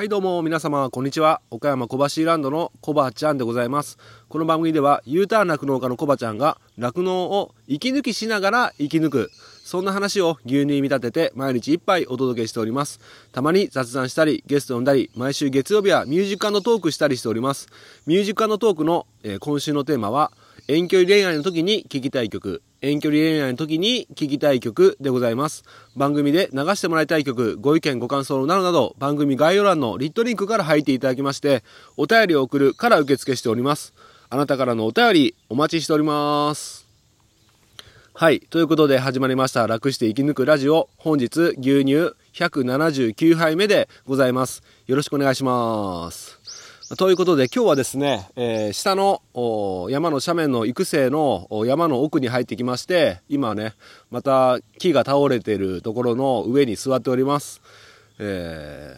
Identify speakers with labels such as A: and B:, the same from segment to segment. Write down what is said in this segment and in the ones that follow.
A: はいどうも皆様こんにちは。岡山小橋ランドのコバちゃんでございます。この番組では U ターン酪農家のコバちゃんが酪農を息抜きしながら生き抜くそんな話を牛乳に見立てて毎日一杯お届けしております。たまに雑談したりゲスト呼んだり毎週月曜日はミュージックトークしたりしております。ミュージックトークの、えー、今週のテーマは遠距離恋愛の時に聴きたい曲。遠距離恋愛の時に聴きたい曲でございます。番組で流してもらいたい曲、ご意見ご感想などなど、番組概要欄のリットリンクから入っていただきまして、お便りを送るから受付しております。あなたからのお便り、お待ちしております。はい。ということで始まりました。楽して生き抜くラジオ。本日、牛乳179杯目でございます。よろしくお願いします。ということで今日はですね、えー、下の山の斜面の育成の山の奥に入ってきまして今ねまた木が倒れているところの上に座っております、え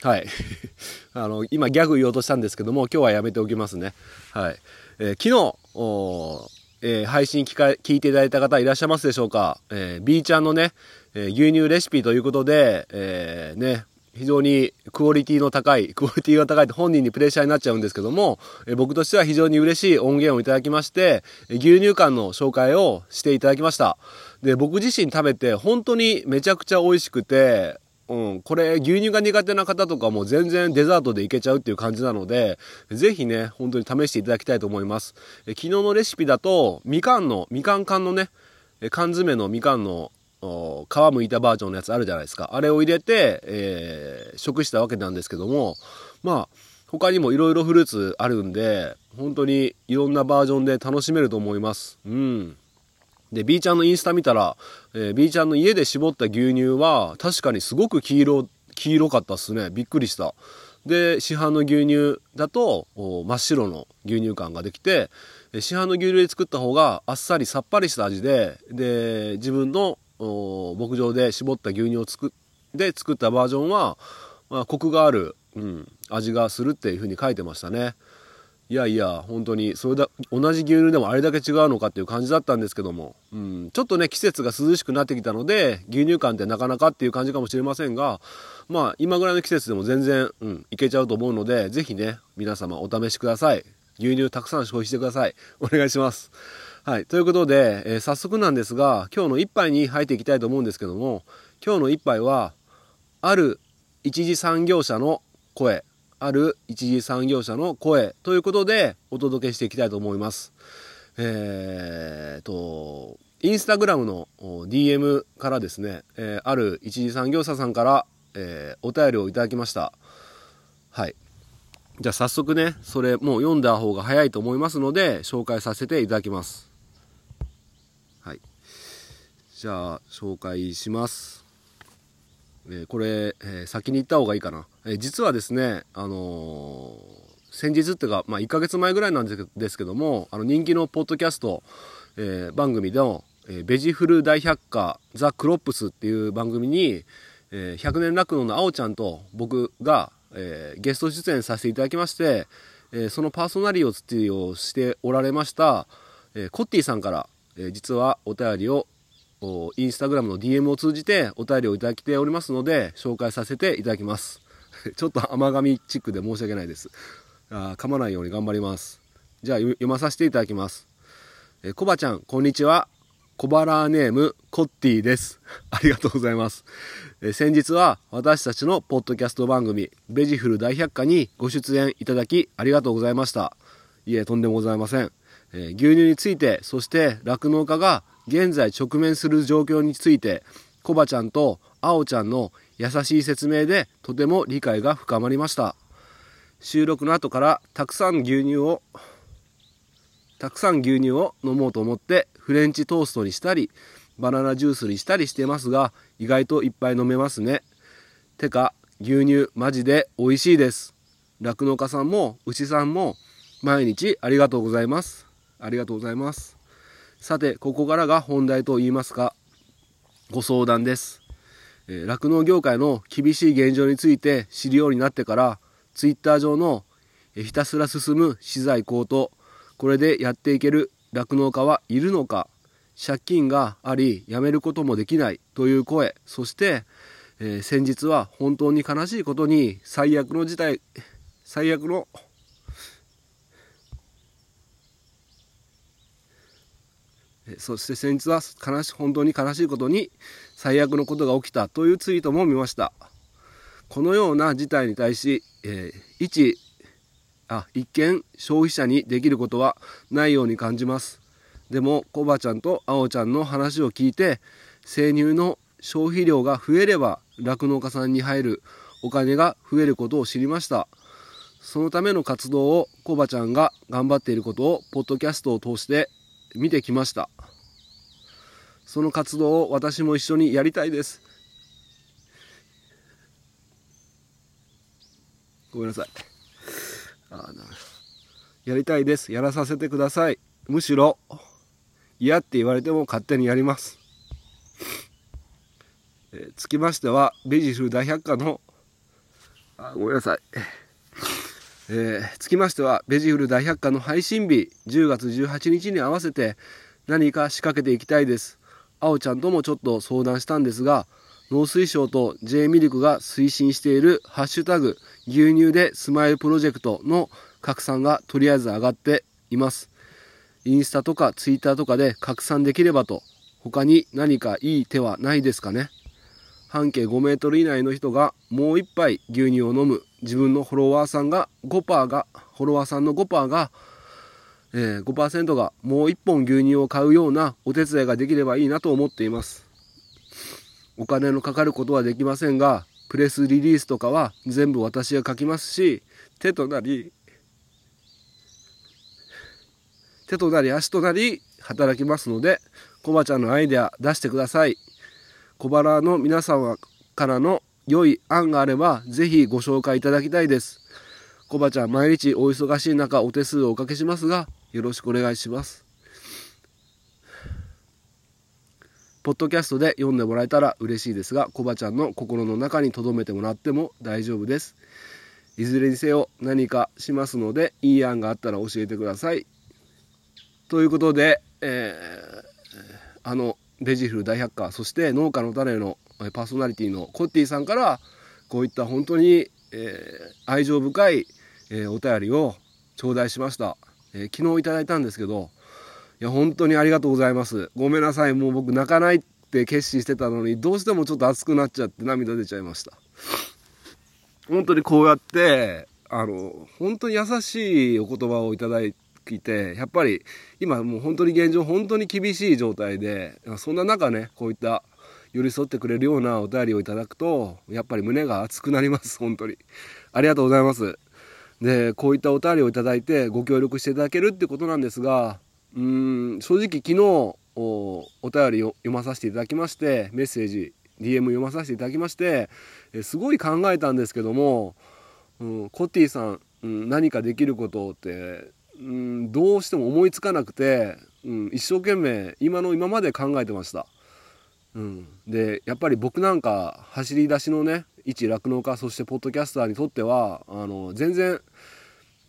A: ー、はい。あの今ギャグ言おうとしたんですけども今日はやめておきますね。はい、えー、昨日えー、配信聞か聞いていただいた方いらっしゃいますでしょうか、えー、B ちゃんのね、えー、牛乳レシピということで、えー、ね、非常にクオリティの高い、クオリティが高いって本人にプレッシャーになっちゃうんですけども、え僕としては非常に嬉しい音源をいただきまして、牛乳館の紹介をしていただきました。で、僕自身食べて本当にめちゃくちゃ美味しくて、うん、これ牛乳が苦手な方とかも全然デザートでいけちゃうっていう感じなので、ぜひね、本当に試していただきたいと思います。え昨日のレシピだと、みかんの、みかん缶のね、缶詰のみかんの皮むいたバージョンのやつあるじゃないですか。あれを入れて、えー、食したわけなんですけども、まあ、他にもいろいろフルーツあるんで、本当にいろんなバージョンで楽しめると思います。うん。で、B ちゃんのインスタ見たら、えー、B ちゃんの家で絞った牛乳は、確かにすごく黄色、黄色かったっすね。びっくりした。で、市販の牛乳だと、真っ白の牛乳感ができて、市販の牛乳で作った方があっさりさっぱりした味で、で、自分の牧場で絞った牛乳を作で作ったバージョンは、まあ、コクがある、うん、味がするっていうふうに書いてましたね。いやいや、本当に、それだ、同じ牛乳でもあれだけ違うのかっていう感じだったんですけども、うん、ちょっとね、季節が涼しくなってきたので、牛乳感ってなかなかっていう感じかもしれませんが、まあ、今ぐらいの季節でも全然、うん、いけちゃうと思うので、ぜひね、皆様お試しください。牛乳たくさん消費してください。お願いします。はい。ということで、えー、早速なんですが、今日の一杯に入っていきたいと思うんですけども、今日の一杯は、ある一次産業者の声、ある一次産業者の声ということでお届けしていきたいと思います。えー、と、インスタグラムの DM からですね、えー、ある一次産業者さんから、えー、お便りをいただきました。はい。じゃあ早速ね、それもう読んだ方が早いと思いますので、紹介させていただきます。じゃあ紹介します。えー、これ、えー、先に言った方がいいかな。えー、実はですね、あの先日っていうか、まあ、1ヶ月前ぐらいなんですけども、あの人気のポッドキャスト、え番組の、えベジフル大百科ザ・クロップスっていう番組に、え100年酪農のあおちゃんと僕が、えゲスト出演させていただきまして、えそのパーソナリティをしておられました、えコッティさんから、え実はお便りをインスタグラムの DM を通じてお便りをいただきておりますので、紹介させていただきます。ちょっと甘噛みチックで申し訳ないです。あ噛まないように頑張ります。じゃあ読まさせていただきます。えコバちゃん、こんにちは。小腹ネーム、コッティです。ありがとうございます。え先日は私たちのポッドキャスト番組、ベジフル大百科にご出演いただきありがとうございました。いえ、とんでもございません。えー、牛乳について、そして酪農家が現在直面する状況についてコバちゃんとあおちゃんの優しい説明でとても理解が深まりました。収録の後からたくさん牛乳をたくさん牛乳を飲もうと思ってフレンチトーストにしたりバナナジュースにしたりしてますが意外といっぱい飲めますね。てか牛乳マジで美味しいです。酪農家さんも牛さんも毎日ありがとうございます。ありがとうございますさて、ここからが本題と言いますか、ご相談です。酪、え、農、業界の厳しい現状について知るようになってから、ツイッター上の、ひたすら進む資材高騰、これでやっていける酪農家はいるのか、借金があり、辞めることもできないという声、そして、えー、先日は本当に悲しいことに最悪の事態最悪のそして先日は悲し本当に悲しいことに最悪のことが起きたというツイートも見ました。このような事態に対し、えー、一あ一見消費者にできることはないように感じます。でもコバちゃんとあおちゃんの話を聞いて生乳の消費量が増えれば酪農家さんに入るお金が増えることを知りました。そのための活動をコバちゃんが頑張っていることをポッドキャストを通して見てきました。その活動を私も一緒にやりたいです。ごめんなさい。あやりたいです。やらさせてください。むしろ嫌って言われても勝手にやります。えー、つきましてはベジフル大百科のあごめんなさい。えー、つきましてはベジフル大百科の配信日10月18日に合わせて何か仕掛けていきたいです。あおちゃんともちょっと相談したんですが農水省と J ミルクが推進しているハッシュタグ牛乳でスマイルプロジェクトの拡散がとりあえず上がっています。インスタとかツイッターとかで拡散できればと。他に何かいい手はないですかね？半径5メートル以内の人がもう一杯牛乳を飲む。自分のフォロワーさんが5%がフォロワーさんの5%が、えー、5%がもう1本牛乳を買うようなお手伝いができればいいなと思っています。お金のかかることはできませんがプレスリリースとかは全部私が書きますし手となり手となり足となり働きますのでコバちゃんのアイデア出してください。小腹の皆様からの良い案があれば、ぜひご紹介いただきたいです。コバちゃん、毎日お忙しい中、お手数をおかけしますが、よろしくお願いします。ポッドキャストで読んでもらえたら嬉しいですが、コバちゃんの心の中に留めてもらっても大丈夫です。いずれにせよ何かしますので、いい案があったら教えてください。ということで、えー、あの、ベジフル大百科、そして農家の種のパーソナリティのコッティさんからこういった本当に、えー、愛情深い、えー、お便りを頂戴しました、えー、昨日いただいたんですけどいや本当にありがとうございます。ごめんなさい。もう僕泣かないって決心してたのにどうしてもちょっと熱くなっちゃって涙出ちゃいました。本当にこうやってあの本当に優しいお言葉をいただいてやっぱり今もう本当に現状本当に厳しい状態でそんな中ねこういった寄り添ってくれるようなお便りをいただくとやっぱり胸が熱くなります本当に。ありがとうございます。でこういったお便りをいただいてご協力していただけるってことなんですがうん正直昨日お便りを読まさせていただきましてメッセージ DM 読まさせていただきましてえすごい考えたんですけども、うん、コッティさん、うん、何かできることって、うん、どうしても思いつかなくて、うん、一生懸命今の今まで考えてました。うん、でやっぱり僕なんか走り出しのね一酪農家そしてポッドキャスターにとってはあの全然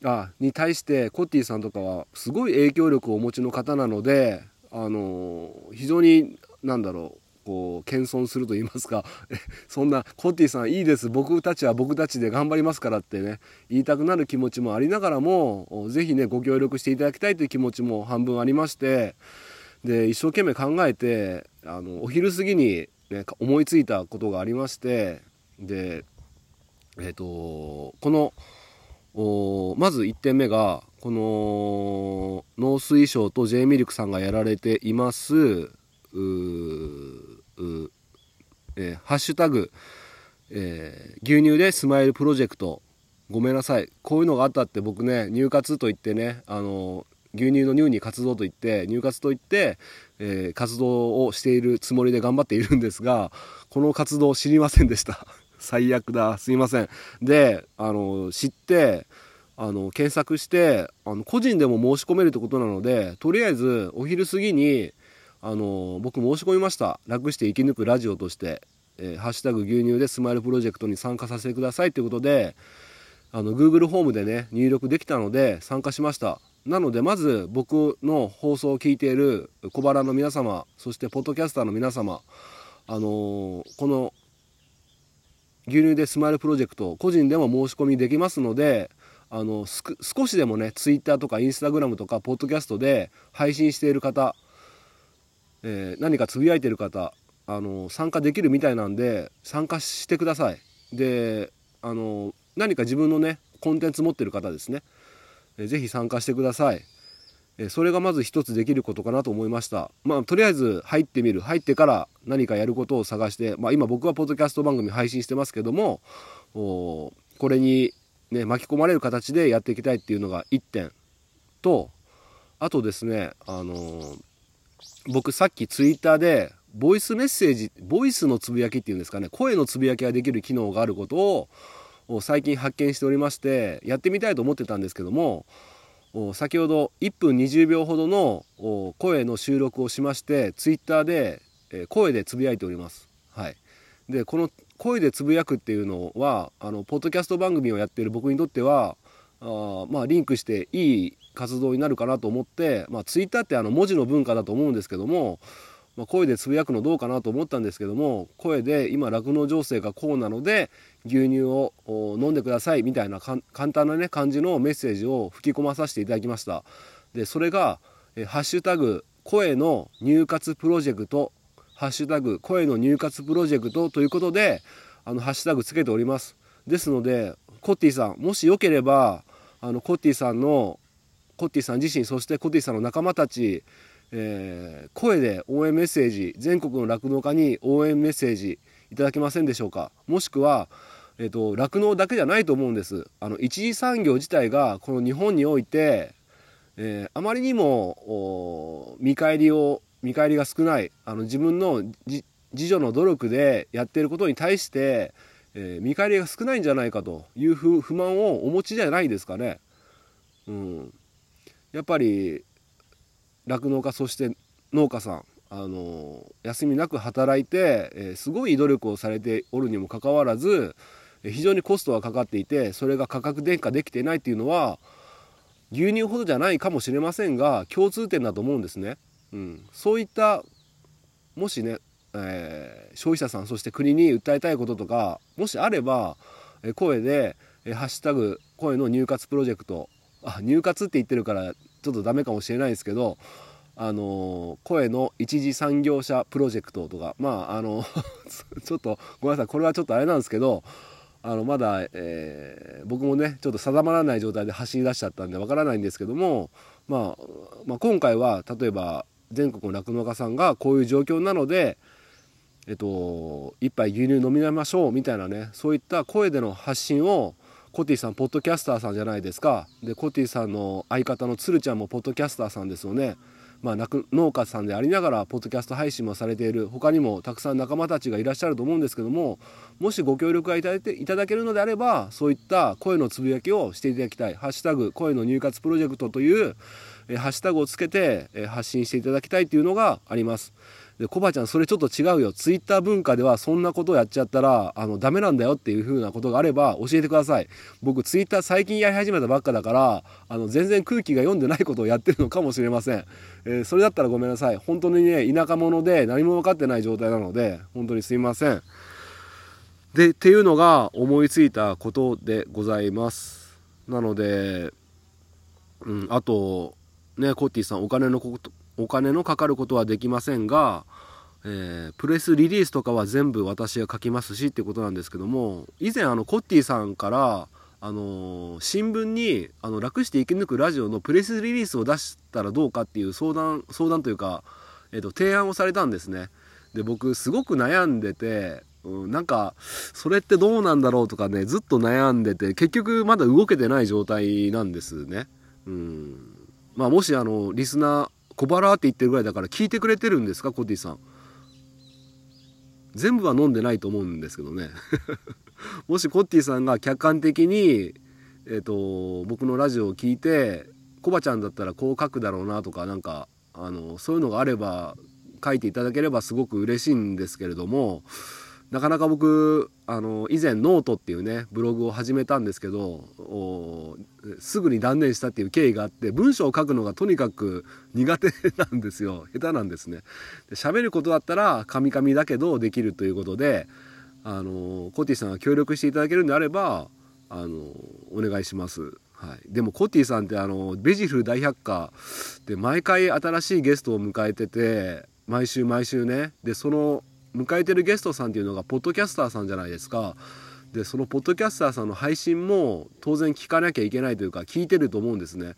A: あに対してコッティさんとかはすごい影響力をお持ちの方なのであの非常に何だろうこう謙遜すると言いますか そんなコッティさんいいです。僕たちは僕たちで頑張りますからってね言いたくなる気持ちもありながらも是非ねご協力していただきたいという気持ちも半分ありましてで一生懸命考えてあのお昼過ぎに、ね、思いついたことがありましてでえっ、ー、とこのまず1点目がこの農水省と J ミルクさんがやられていますえー、ハッシュタグ、えー、牛乳でスマイルプロジェクト。ごめんなさい。こういうのがあったって僕ね入活といってねあの牛乳の乳に活動といって乳活といって、えー、活動をしているつもりで頑張っているんですがこの活動を知りませんでした。最悪だ。すいません。であの知ってあの検索してあの個人でも申し込めるってことなのでとりあえずお昼過ぎにあの僕申し込みました。楽して生き抜くラジオとして「えー、ハッシュタグ牛乳でスマイルプロジェクトに参加させてください」ということであの Google ホームでね入力できたので参加しました。なのでまず僕の放送を聞いている小腹の皆様そしてポッドキャスターの皆様あのー、この牛乳でスマイルプロジェクト個人でも申し込みできますのであの少しでもねツイッターとかインスタグラムとかポッドキャストで配信している方、えー、何かつぶやいてる方あの参加できるみたいなんで参加してください。であの何か自分のねコンテンツ持ってる方ですね、えー、ぜひ参加してください。えそれがまず一つできることかなと思いました。まあとりあえず入ってみる。入ってから何かやることを探して、まあ、今僕はポッドキャスト番組配信してますけどもこれにね、巻き込まれる形でやっていきたいっていうのが1点とあとですねあのー、僕さっきツイッターでボイスメッセージボイスのつぶやきっていうんですかね声のつぶやきができる機能があることを最近発見しておりましてやってみたいと思ってたんですけども先ほど1分20秒ほどの声の収録をしましてツイッターで声でつぶやいております。はい、でこの声でつぶやくっていうのはあのポッドキャスト番組をやっている僕にとってはあまあリンクしていい活動になるかなと思って、まあ、ツイッターってあの文字の文化だと思うんですけども、まあ、声でつぶやくのどうかなと思ったんですけども声で今酪農情勢がこうなので牛乳を飲んでくださいみたいな簡単なね感じのメッセージを吹き込まさせていただきましたでそれが「ハッシュタグ声の入活プロジェクトハッシュタグ声の入活プロジェクトということで、あの、ハッシュタグつけております。ですので、コッティさん、もしよければ、あの、コッティさんの、コッティさん自身、そしてコッティさんの仲間たち、えー、声で応援メッセージ、全国の酪農家に応援メッセージいただけませんでしょうか？もしくは、えっ、と、酪農だけじゃないと思うんです。あの、一次産業自体が、この日本において、えー、あまりにも見返りを見返りが少ないあの自分の自助の努力でやっていることに対して、えー、見返りが少ないんじゃないかという不満をお持ちじゃないですかね。うん、やっぱり酪農家そして農家さんあの休みなく働いて、えー、すごい努力をされておるにもかかわらず非常にコストがかかっていてそれが価格転嫁できていないっていうのは牛乳ほどじゃないかもしれませんが共通点だと思うんですね。うん、そういったもしね、えー、消費者さんそして国に訴えたいこととかもしあれば、え声で、ハッシュタグ声の入活プロジェクト」あ入活って言ってるからちょっとダメかもしれないですけどあの声の一次産業者プロジェクトとかまああの ちょっとごめんなさいこれはちょっとあれなんですけどあのまだ、えー、僕もねちょっと定まらない状態で走り出しちゃったんでわからないんですけども、まあ、まあ今回は例えば全国の酪農家さんがこういう状況なので、えっと、一杯牛乳飲みましょうみたいなねそういった声での発信をコティさんポッドキャスターさんじゃないですかでコティさんの相方のつるちゃんもポッドキャスターさんですよね。まあ、農家さんでありながらポッドキャスト配信もされている他にもたくさん仲間たちがいらっしゃると思うんですけどももしご協力がいただいていただけるのであればそういった声のつぶやきをしていただきたい「ハッシュタグ声の入活プロジェクト」というハッシュタグをつけて、発信していただきたいというのがあります。で、コバちゃん、それちょっと違うよ。ツイッター文化ではそんなことをやっちゃったら、あの、ダメなんだよっていう風なことがあれば教えてください。僕、ツイッター最近やり始めたばっかだから、あの、全然空気が読んでないことをやってるのかもしれません。えー、それだったらごめんなさい。本当にね、田舎者で何も分かってない状態なので、本当にすいません。で、っていうのが思いついたことでございます。なので、うん、あと、ね、コッティさんお金のことお金のかかることはできませんが、えー、プレスリリースとかは全部私が書きますしっていうことなんですけども以前あのコッティさんからあのー、新聞にあの楽して生き抜くラジオのプレスリリースを出したらどうかっていう相談相談というか、えーと、提案をされたんですね。で僕すごく悩んでて、うん、なんかそれってどうなんだろうとかねずっと悩んでて結局まだ動けてない状態なんですね。うん。まあ、もしあのリスナー小腹って言ってるぐらいだから聞いてくれてるんですか？コティさん。全部は飲んでないと思うんですけどね。もしコッティさんが客観的に、えーと、僕のラジオを聞いてコバちゃんだったらこう書くだろうなとかなんかあのそういうのがあれば書いていただければすごく嬉しいんですけれどもなかなか僕あの以前ノートっていうねブログを始めたんですけどすぐに断念したっていう経緯があって文章を書くのがとにかく苦手なんですよ。下手なんですね。で喋ることだったらカミカミだけどできるということであのコティさんが協力していただけるんであればあのお願いします。はい、でもコティさんってあのベジフル大百科で毎回新しいゲストを迎えてて毎週毎週ね。でその迎えてるゲストさんっていうのがポッドキャスターさんじゃないですか。でそのポッドキャスターさんの配信も当然聞かなきゃいけないというか聞いてると思うんですね。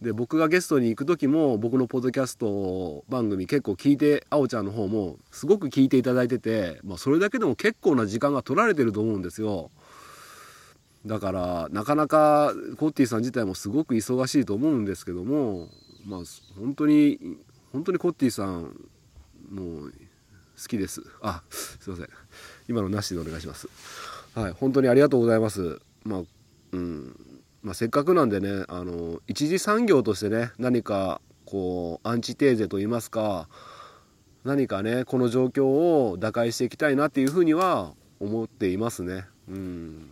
A: で僕がゲストに行く時も僕のポッドキャスト番組結構聞いてあおちゃんの方もすごく聞いていただいてて、まあ、それだけでも結構な時間が取られてると思うんですよ。だからなかなかコッティさん自体もすごく忙しいと思うんですけどもまあ本当に本当にコッティさんもう好きです。あすいません。今のなしでお願いします。はい本当にありがとうございますまあうんまあ、せっかくなんでねあの一次産業としてね何かこうアンチテーゼといいますか何かねこの状況を打開していきたいなっていうふうには思っていますね。うん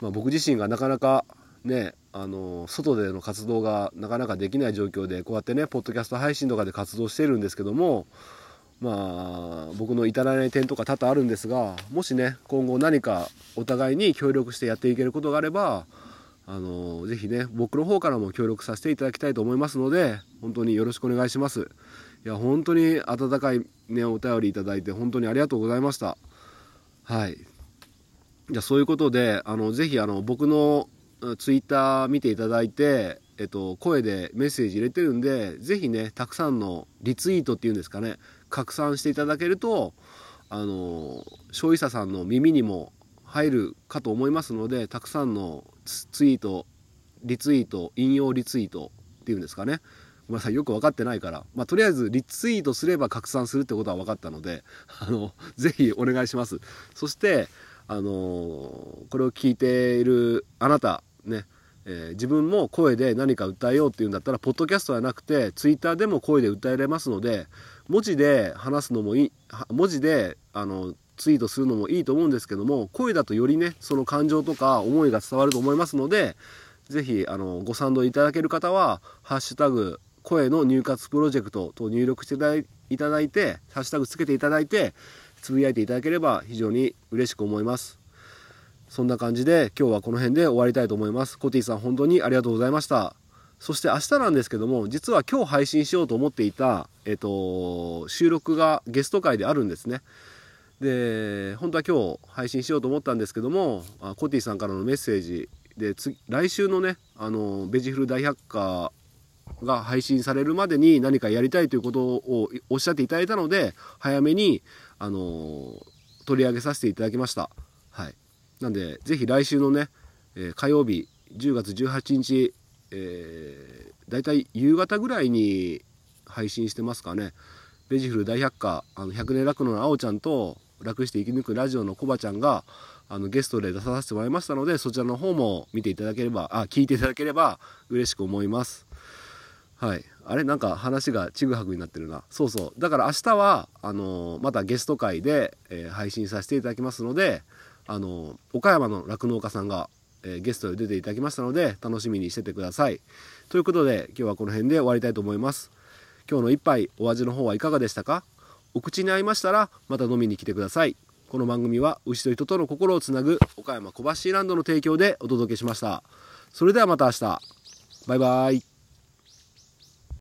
A: まあ、僕自身がなかなかねあの外での活動がなかなかできない状況でこうやってねポッドキャスト配信とかで活動してるんですけどもまあ僕の至らない点とか多々あるんですがもしね今後何かお互いに協力してやっていけることがあればあのぜひね僕の方からも協力させていただきたいと思いますので本当によろしくお願いします。いや本当に温かいねお便りいいて本当にありがとうございました。はい。じゃそういうことであのぜひあの僕のツイッター見ていただいてえっと、声でメッセージ入れてるんでぜひねたくさんのリツイートっていうんですかね拡散していただけるとあの消費者さんの耳にも入るかと思いますのでたくさんのツイートリツイート引用リツイートっていうんですかね。ごめんなさいよく分かってないから、まあ、とりあえずリツイートすれば拡散するってことは分かったので あのぜひお願いします。そしてあのこれを聞いているあなたねえー、自分も声で何か訴えようっていうんだったらポッドキャストはなくてツイッターでも声で訴えれますので文字で話すのもいい文字であのツイートするのもいいと思うんですけども声だとよりねその感情とか思いが伝わると思いますので是非ご賛同いただける方は「ハッシュタグ声の入活プロジェクト」と入力していただいてハッシュタグつけていただいてつぶやいていただければ非常に嬉しく思います。そんな感じで今日はこの辺で終わりたいと思います。コティさん本当にありがとうございました。そして明日なんですけども、実は今日配信しようと思っていた、えっと、収録がゲスト会であるんですね。で本当は今日配信しようと思ったんですけどもあコティさんからのメッセージで来週のねあのベジフル大百科が配信されるまでに何かやりたいということをおっしゃっていただいたので早めにあの取り上げさせていただきました。はい、なんで是非来週のね、え、火曜日10月18日、えー、だいたい夕方ぐらいに配信してますかね。ベジフル大百科あの100年楽のあおちゃんと楽して生き抜くラジオのコバちゃんがあのゲストで出させてもらいましたのでそちらの方も見ていただければあ聞いていただければ嬉しく思います。はい。あれ？なんか話がちぐはぐになってるな。そうそう。だから明日はあのまたゲスト会で、えー、配信させていただきますのであの岡山の酪農家さんが、えー、ゲストで出ていただきましたので楽しみにしててください。ということで今日はこの辺で終わりたいと思います。今日の一杯お味の方はいかがでしたか？お口に合いましたらまた飲みに来てください。この番組は牛と人との心をつなぐ岡山小橋ランドの提供でお届けしました。それではまた明日。バイバイ。